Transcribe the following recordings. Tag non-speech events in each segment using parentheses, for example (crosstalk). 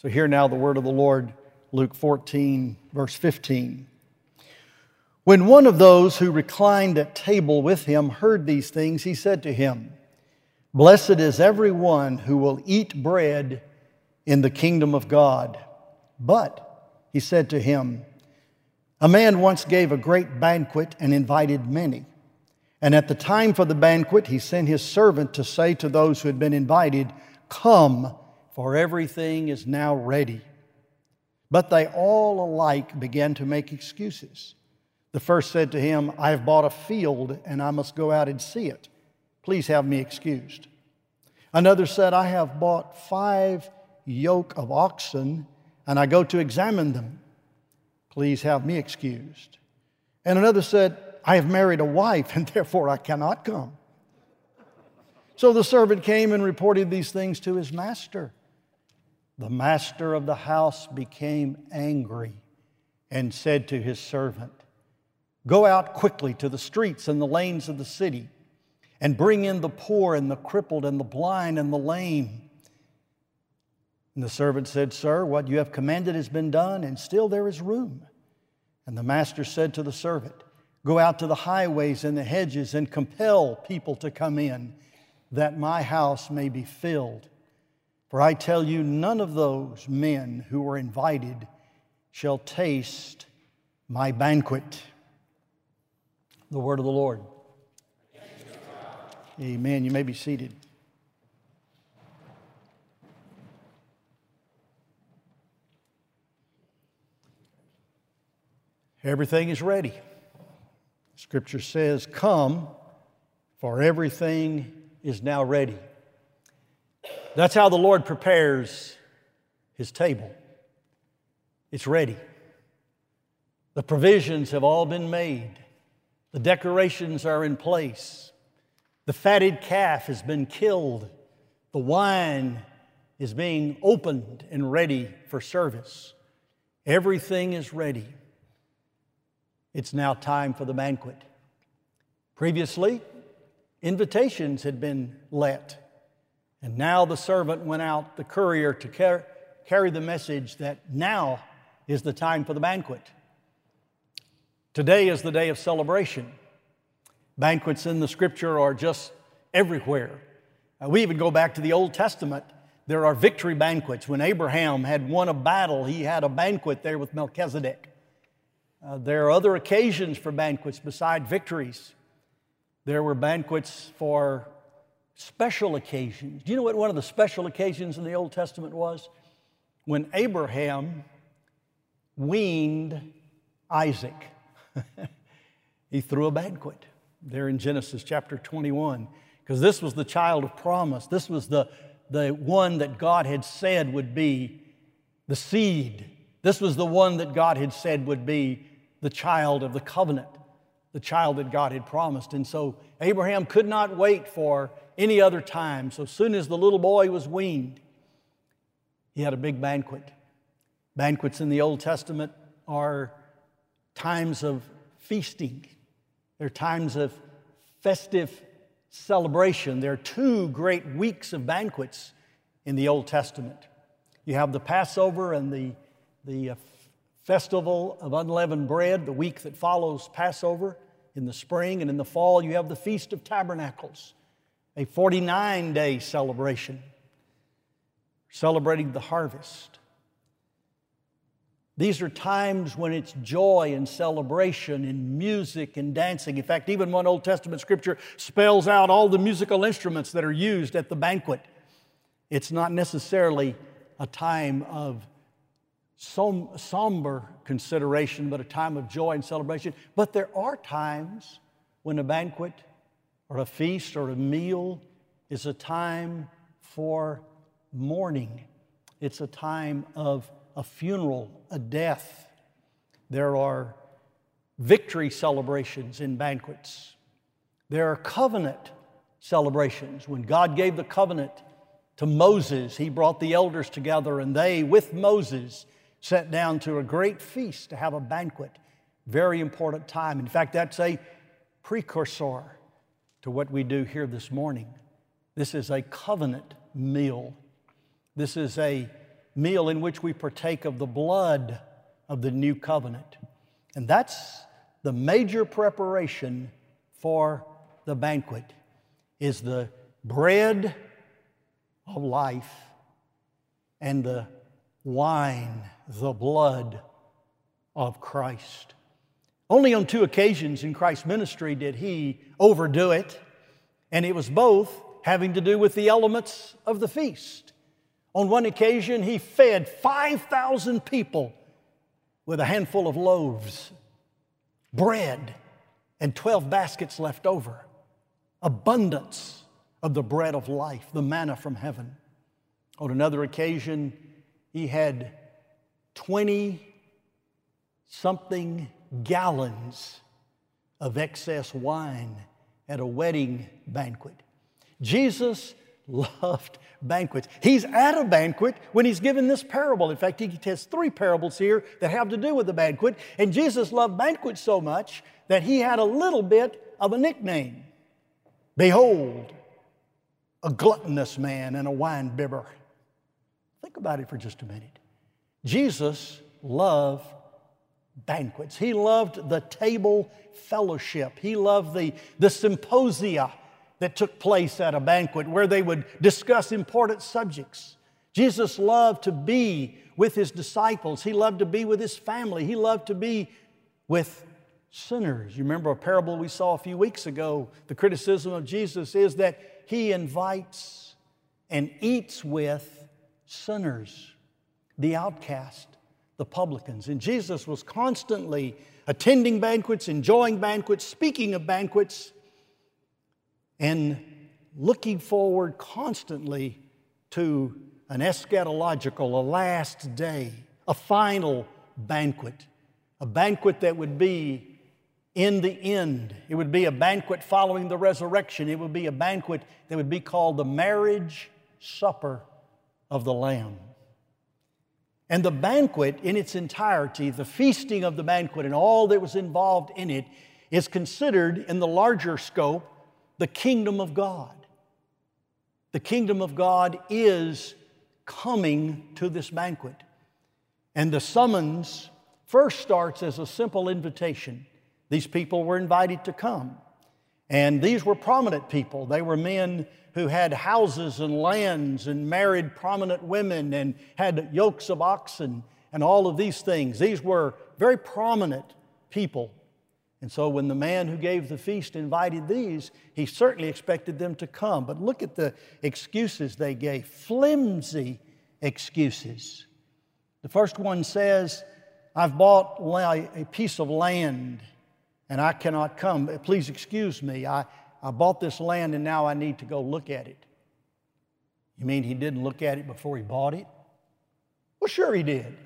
So, hear now the word of the Lord, Luke 14, verse 15. When one of those who reclined at table with him heard these things, he said to him, Blessed is everyone who will eat bread in the kingdom of God. But, he said to him, a man once gave a great banquet and invited many. And at the time for the banquet, he sent his servant to say to those who had been invited, Come, for everything is now ready. But they all alike began to make excuses. The first said to him, I have bought a field and I must go out and see it. Please have me excused. Another said, I have bought five yoke of oxen and I go to examine them. Please have me excused. And another said, I have married a wife and (laughs) therefore I cannot come. So the servant came and reported these things to his master. The master of the house became angry and said to his servant, Go out quickly to the streets and the lanes of the city and bring in the poor and the crippled and the blind and the lame. And the servant said, Sir, what you have commanded has been done, and still there is room. And the master said to the servant, Go out to the highways and the hedges and compel people to come in, that my house may be filled. For I tell you, none of those men who were invited shall taste my banquet. The word of the Lord. Amen. You may be seated. Everything is ready. Scripture says, Come, for everything is now ready. That's how the Lord prepares His table. It's ready. The provisions have all been made, the decorations are in place. The fatted calf has been killed, the wine is being opened and ready for service. Everything is ready. It's now time for the banquet. Previously, invitations had been let, and now the servant went out, the courier, to car- carry the message that now is the time for the banquet. Today is the day of celebration. Banquets in the scripture are just everywhere. Uh, we even go back to the Old Testament. There are victory banquets. When Abraham had won a battle, he had a banquet there with Melchizedek. Uh, there are other occasions for banquets beside victories. There were banquets for special occasions. Do you know what one of the special occasions in the Old Testament was? When Abraham weaned Isaac, (laughs) he threw a banquet there in Genesis chapter 21, because this was the child of promise. This was the, the one that God had said would be the seed. This was the one that God had said would be the child of the covenant, the child that God had promised. And so Abraham could not wait for any other time. So soon as the little boy was weaned, he had a big banquet. Banquets in the Old Testament are times of feasting, they're times of festive celebration. There are two great weeks of banquets in the Old Testament. You have the Passover and the, the uh, festival of unleavened bread, the week that follows Passover. In the spring and in the fall, you have the Feast of Tabernacles, a 49 day celebration celebrating the harvest. These are times when it's joy and celebration and music and dancing. In fact, even one Old Testament scripture spells out all the musical instruments that are used at the banquet. It's not necessarily a time of som- somber consideration, but a time of joy and celebration. But there are times when a banquet or a feast or a meal is a time for mourning. It's a time of a funeral, a death. There are victory celebrations in banquets. There are covenant celebrations. When God gave the covenant to Moses, he brought the elders together and they, with Moses, sat down to a great feast to have a banquet. Very important time. In fact, that's a precursor to what we do here this morning. This is a covenant meal. This is a meal in which we partake of the blood of the new covenant. And that's the major preparation for the banquet is the bread of life and the wine, the blood of Christ. Only on two occasions in Christ's ministry did he overdo it, and it was both having to do with the elements of the feast. On one occasion, he fed 5,000 people with a handful of loaves, bread, and 12 baskets left over. Abundance of the bread of life, the manna from heaven. On another occasion, he had 20 something gallons of excess wine at a wedding banquet. Jesus loved banquets. He's at a banquet when he's given this parable. In fact, he has three parables here that have to do with the banquet. And Jesus loved banquets so much that he had a little bit of a nickname Behold, a gluttonous man and a wine bibber. Think about it for just a minute. Jesus loved banquets. He loved the table fellowship. He loved the, the symposia that took place at a banquet where they would discuss important subjects. Jesus loved to be with his disciples. He loved to be with his family. He loved to be with sinners. You remember a parable we saw a few weeks ago? The criticism of Jesus is that he invites and eats with sinners, the outcast, the publicans. And Jesus was constantly attending banquets, enjoying banquets, speaking of banquets and looking forward constantly to an eschatological, a last day, a final banquet, a banquet that would be in the end. It would be a banquet following the resurrection. It would be a banquet that would be called the marriage supper of the Lamb. And the banquet in its entirety, the feasting of the banquet and all that was involved in it, is considered in the larger scope the kingdom of God. The kingdom of God is coming to this banquet. And the summons first starts as a simple invitation. These people were invited to come. And these were prominent people. They were men who had houses and lands and married prominent women and had yokes of oxen and all of these things. These were very prominent people and so when the man who gave the feast invited these, he certainly expected them to come. But look at the excuses they gave flimsy excuses. The first one says, I've bought a piece of land and I cannot come. Please excuse me. I, I bought this land and now I need to go look at it. You mean he didn't look at it before he bought it? Well, sure he did.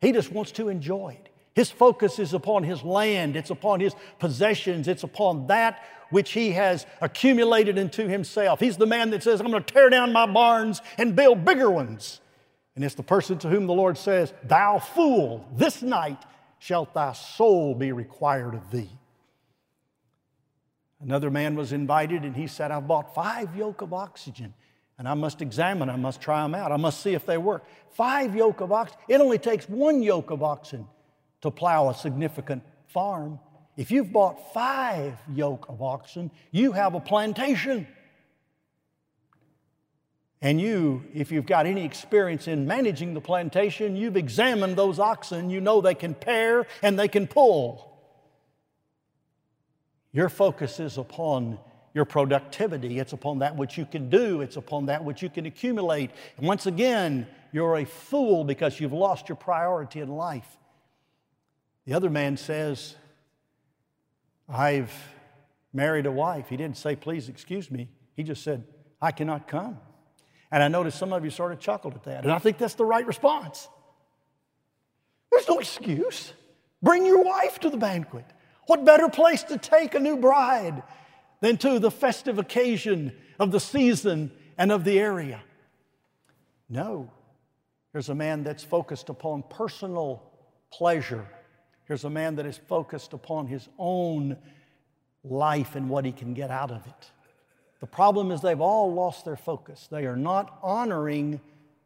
He just wants to enjoy it. His focus is upon his land, it's upon his possessions, it's upon that which he has accumulated into himself. He's the man that says, I'm going to tear down my barns and build bigger ones. And it's the person to whom the Lord says, Thou fool, this night shalt thy soul be required of thee. Another man was invited and he said, I've bought five yoke of oxygen and I must examine, I must try them out, I must see if they work. Five yoke of oxen. It only takes one yoke of oxen to plow a significant farm. If you've bought five yoke of oxen, you have a plantation. And you, if you've got any experience in managing the plantation, you've examined those oxen, you know they can pair and they can pull. Your focus is upon your productivity, it's upon that which you can do, it's upon that which you can accumulate. And once again, you're a fool because you've lost your priority in life. The other man says, I've married a wife. He didn't say, please excuse me. He just said, I cannot come. And I noticed some of you sort of chuckled at that. And I think that's the right response. There's no excuse. Bring your wife to the banquet. What better place to take a new bride than to the festive occasion of the season and of the area? No. Here's a man that's focused upon personal pleasure Here's a man that is focused upon his own life and what he can get out of it. The problem is they've all lost their focus. They are not honoring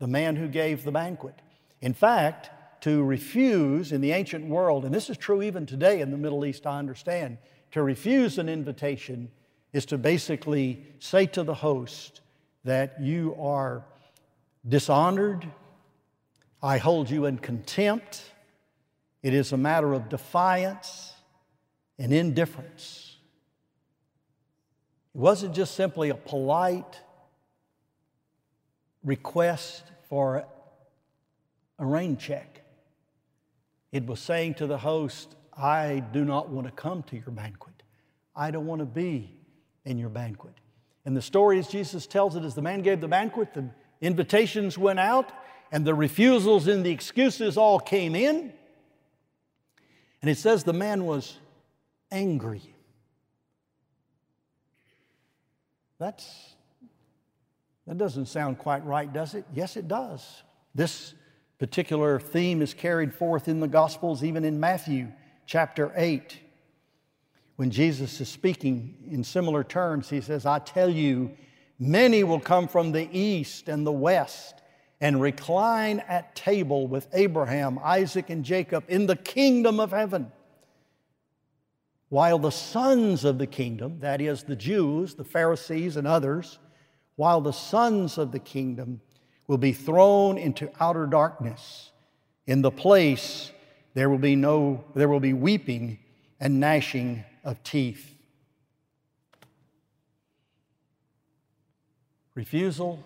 the man who gave the banquet. In fact, to refuse in the ancient world, and this is true even today in the Middle East, I understand, to refuse an invitation is to basically say to the host that you are dishonored, I hold you in contempt, it is a matter of defiance and indifference. It wasn't just simply a polite request for a rain check. It was saying to the host, I do not want to come to your banquet. I don't want to be in your banquet. And the story, as Jesus tells it, as the man gave the banquet, the invitations went out, and the refusals and the excuses all came in. And it says the man was angry. That's, that doesn't sound quite right, does it? Yes, it does. This particular theme is carried forth in the Gospels, even in Matthew chapter 8. When Jesus is speaking in similar terms, he says, I tell you, many will come from the east and the west and recline at table with Abraham, Isaac, and Jacob in the kingdom of heaven. While the sons of the kingdom, that is, the Jews, the Pharisees, and others, while the sons of the kingdom will be thrown into outer darkness. In the place there will be no there will be weeping and gnashing of teeth. Refusal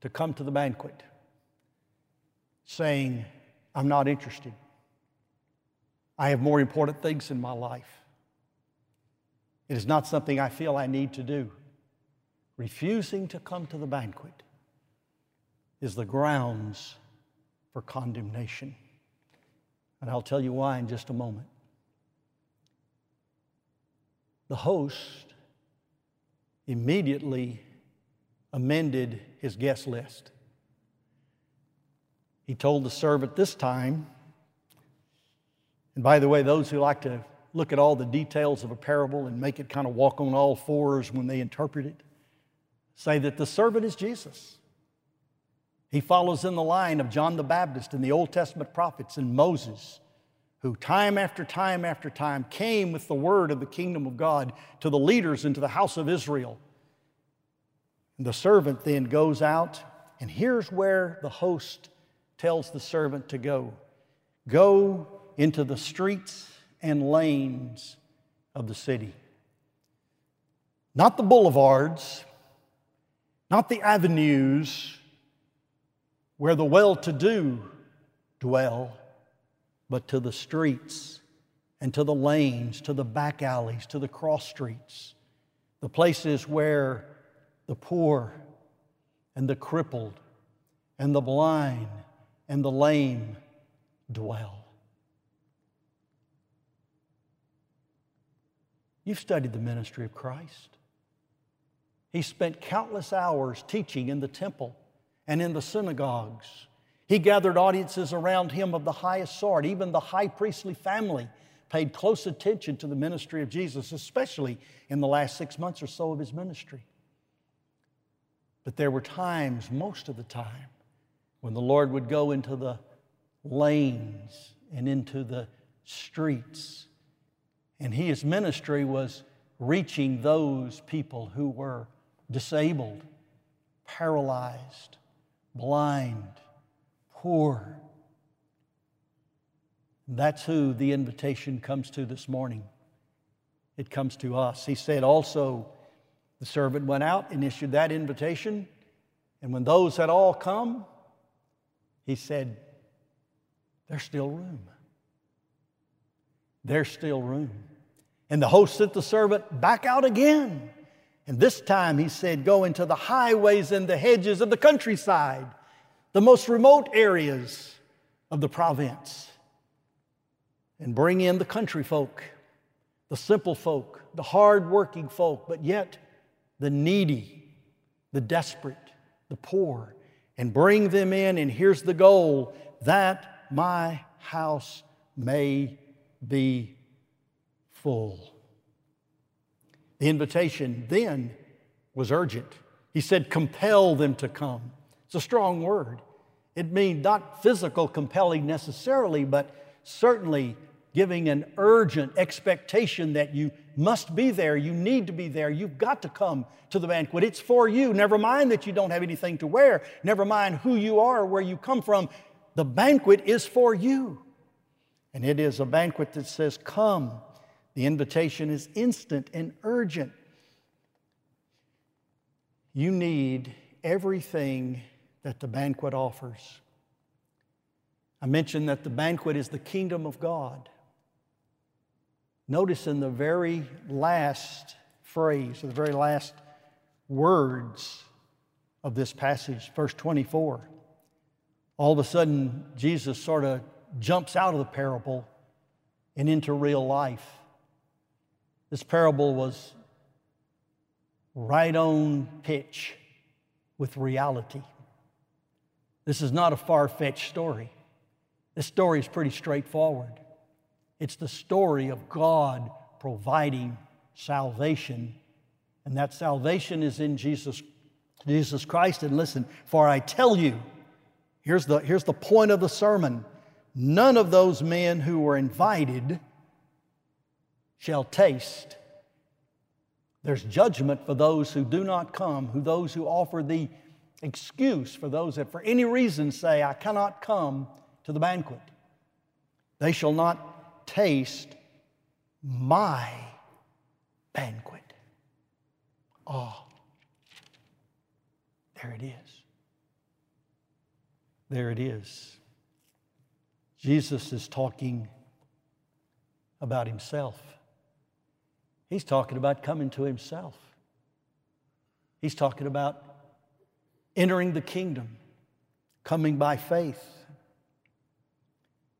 to come to the banquet, saying, I'm not interested. I have more important things in my life. It is not something I feel I need to do. Refusing to come to the banquet is the grounds for condemnation. And I'll tell you why in just a moment. The host immediately amended his guest list. He told the servant this time, and by the way, those who like to look at all the details of a parable and make it kind of walk on all fours when they interpret it, say that the servant is Jesus. He follows in the line of John the Baptist and the Old Testament prophets and Moses, who time after time after time came with the word of the kingdom of God to the leaders and to the house of Israel. The servant then goes out, and here's where the host tells the servant to go go into the streets and lanes of the city. Not the boulevards, not the avenues, where the well to do dwell, but to the streets and to the lanes, to the back alleys, to the cross streets, the places where the poor and the crippled and the blind and the lame dwell. You've studied the ministry of Christ. He spent countless hours teaching in the temple and in the synagogues. He gathered audiences around him of the highest sort. Even the high priestly family paid close attention to the ministry of Jesus, especially in the last six months or so of his ministry. But there were times, most of the time, when the Lord would go into the lanes and into the streets. And his ministry was reaching those people who were disabled, paralyzed, blind, poor. That's who the invitation comes to this morning. It comes to us. He said also, the servant went out and issued that invitation. And when those had all come, he said, There's still room. There's still room. And the host sent the servant back out again. And this time he said, Go into the highways and the hedges of the countryside, the most remote areas of the province, and bring in the country folk, the simple folk, the hard-working folk, but yet the needy, the desperate, the poor, and bring them in. And here's the goal that my house may be full. The invitation then was urgent. He said, compel them to come. It's a strong word. It means not physical compelling necessarily, but certainly giving an urgent expectation that you must be there, you need to be there, you've got to come to the banquet. It's for you. Never mind that you don't have anything to wear, never mind who you are, where you come from. The banquet is for you. And it is a banquet that says, Come. The invitation is instant and urgent. You need everything that the banquet offers. I mentioned that the banquet is the kingdom of God. Notice in the very last phrase, or the very last words of this passage, verse 24, all of a sudden Jesus sort of jumps out of the parable and into real life. This parable was right on pitch with reality. This is not a far fetched story. This story is pretty straightforward. It's the story of God providing salvation, and that salvation is in Jesus, Jesus Christ. And listen, for I tell you, here's the, here's the point of the sermon none of those men who were invited shall taste. There's judgment for those who do not come, who those who offer the excuse for those that for any reason say, I cannot come to the banquet. They shall not taste my banquet. Oh, there it is. There it is. Jesus is talking about himself. He's talking about coming to himself. He's talking about entering the kingdom, coming by faith.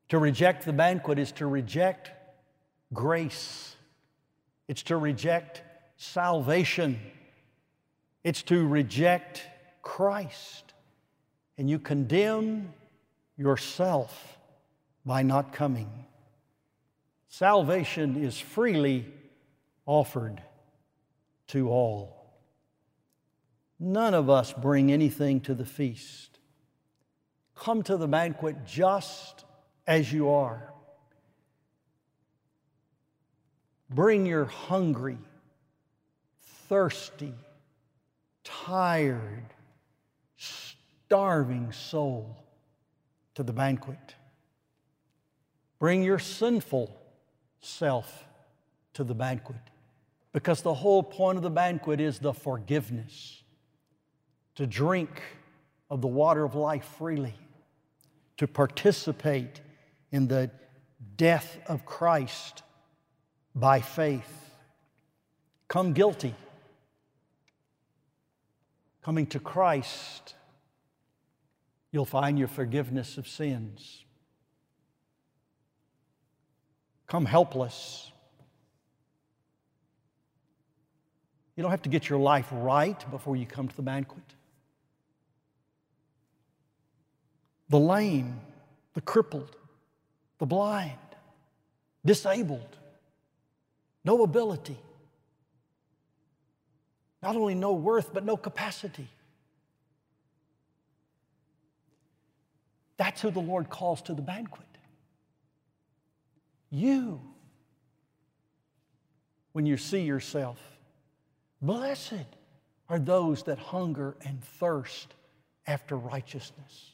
To reject the banquet is to reject grace, it's to reject salvation, it's to reject Christ. And you condemn yourself by not coming. Salvation is freely offered to all. None of us bring anything to the feast. Come to the banquet just as you are. Bring your hungry, thirsty, tired, starving soul to the banquet. Bring your sinful self to the banquet because the whole point of the banquet is the forgiveness to drink of the water of life freely, to participate in the death of Christ by faith. Come guilty. Coming to Christ, you'll find your forgiveness of sins. Come helpless. You don't have to get your life right before you come to the banquet. The lame, the crippled, the blind, disabled, no ability, not only no worth, but no capacity. That's who the Lord calls to the banquet. You, when you see yourself, blessed are those that hunger and thirst after righteousness.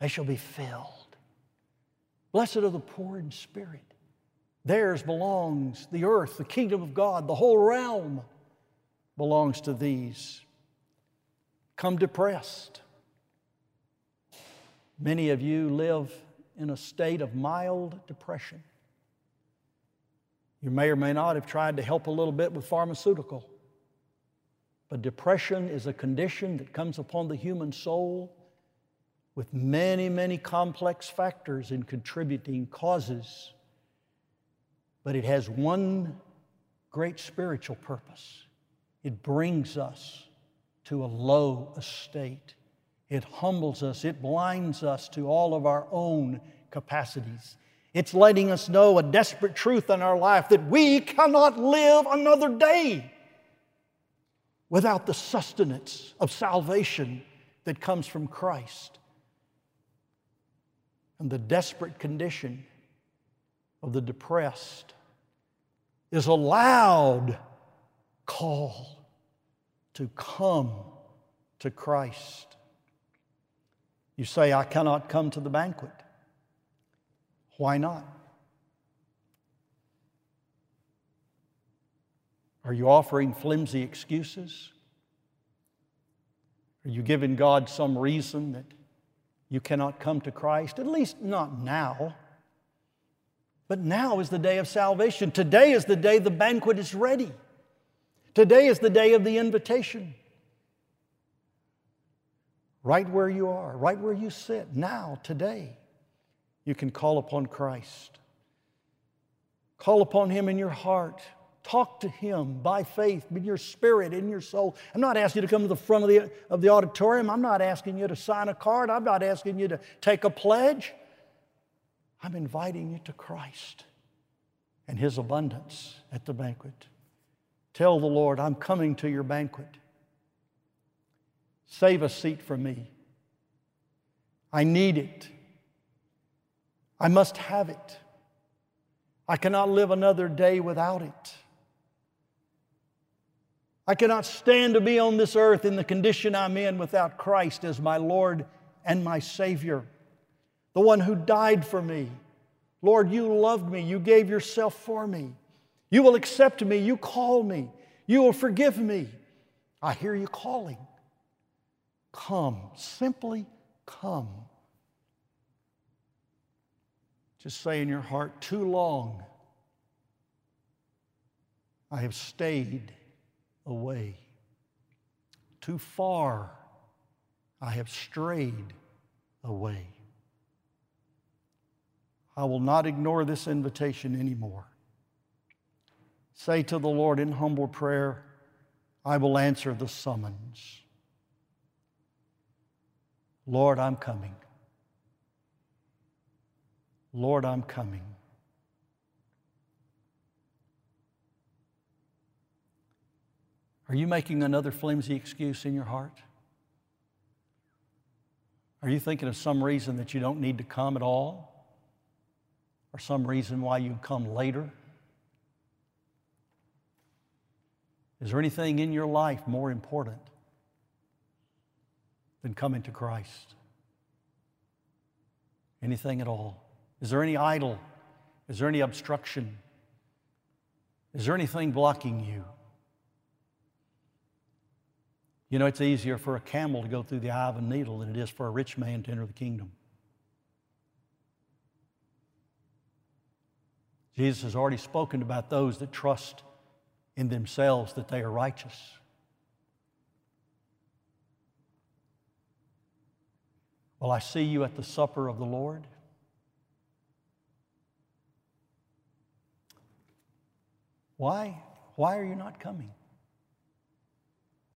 They shall be filled. Blessed are the poor in spirit. Theirs belongs the earth, the kingdom of God, the whole realm belongs to these. Come depressed. Many of you live in a state of mild depression. You may or may not have tried to help a little bit with pharmaceutical. But depression is a condition that comes upon the human soul with many, many complex factors in contributing causes. But it has one great spiritual purpose it brings us to a low estate. It humbles us, it blinds us to all of our own capacities. It's letting us know a desperate truth in our life that we cannot live another day without the sustenance of salvation that comes from Christ and the desperate condition of the depressed is a loud call to come to Christ. You say, I cannot come to the banquet. Why not? Are you offering flimsy excuses? Are you giving God some reason that you cannot come to Christ? At least not now. But now is the day of salvation. Today is the day the banquet is ready. Today is the day of the invitation. Right where you are, right where you sit, now, today, you can call upon Christ. Call upon Him in your heart. Talk to Him by faith, in your spirit, in your soul. I'm not asking you to come to the front of the, of the auditorium. I'm not asking you to sign a card. I'm not asking you to take a pledge. I'm inviting you to Christ and His abundance at the banquet. Tell the Lord, I'm coming to your banquet. Save a seat for me. I need it. I must have it. I cannot live another day without it. I cannot stand to be on this earth in the condition I'm in without Christ as my Lord and my Savior the one who died for me. Lord, you loved me. You gave yourself for me. You will accept me. You call me. You will forgive me. I hear you calling. Come, simply come. Just say in your heart, too long I have stayed away. Too far I have strayed away. I will not ignore this invitation anymore. Say to the Lord in humble prayer, I will answer the summons. Lord, I'm coming. Lord, I'm coming. Are you making another flimsy excuse in your heart? Are you thinking of some reason that you don't need to come at all? or some reason why you come later? Is there anything in your life more important than coming to Christ? Anything at all? Is there any idol? Is there any obstruction? Is there anything blocking you? You know, it's easier for a camel to go through the eye of a needle than it is for a rich man to enter the kingdom. Jesus has already spoken about those that trust in themselves that they are righteous. Will I see you at the supper of the Lord? Why? Why are you not coming?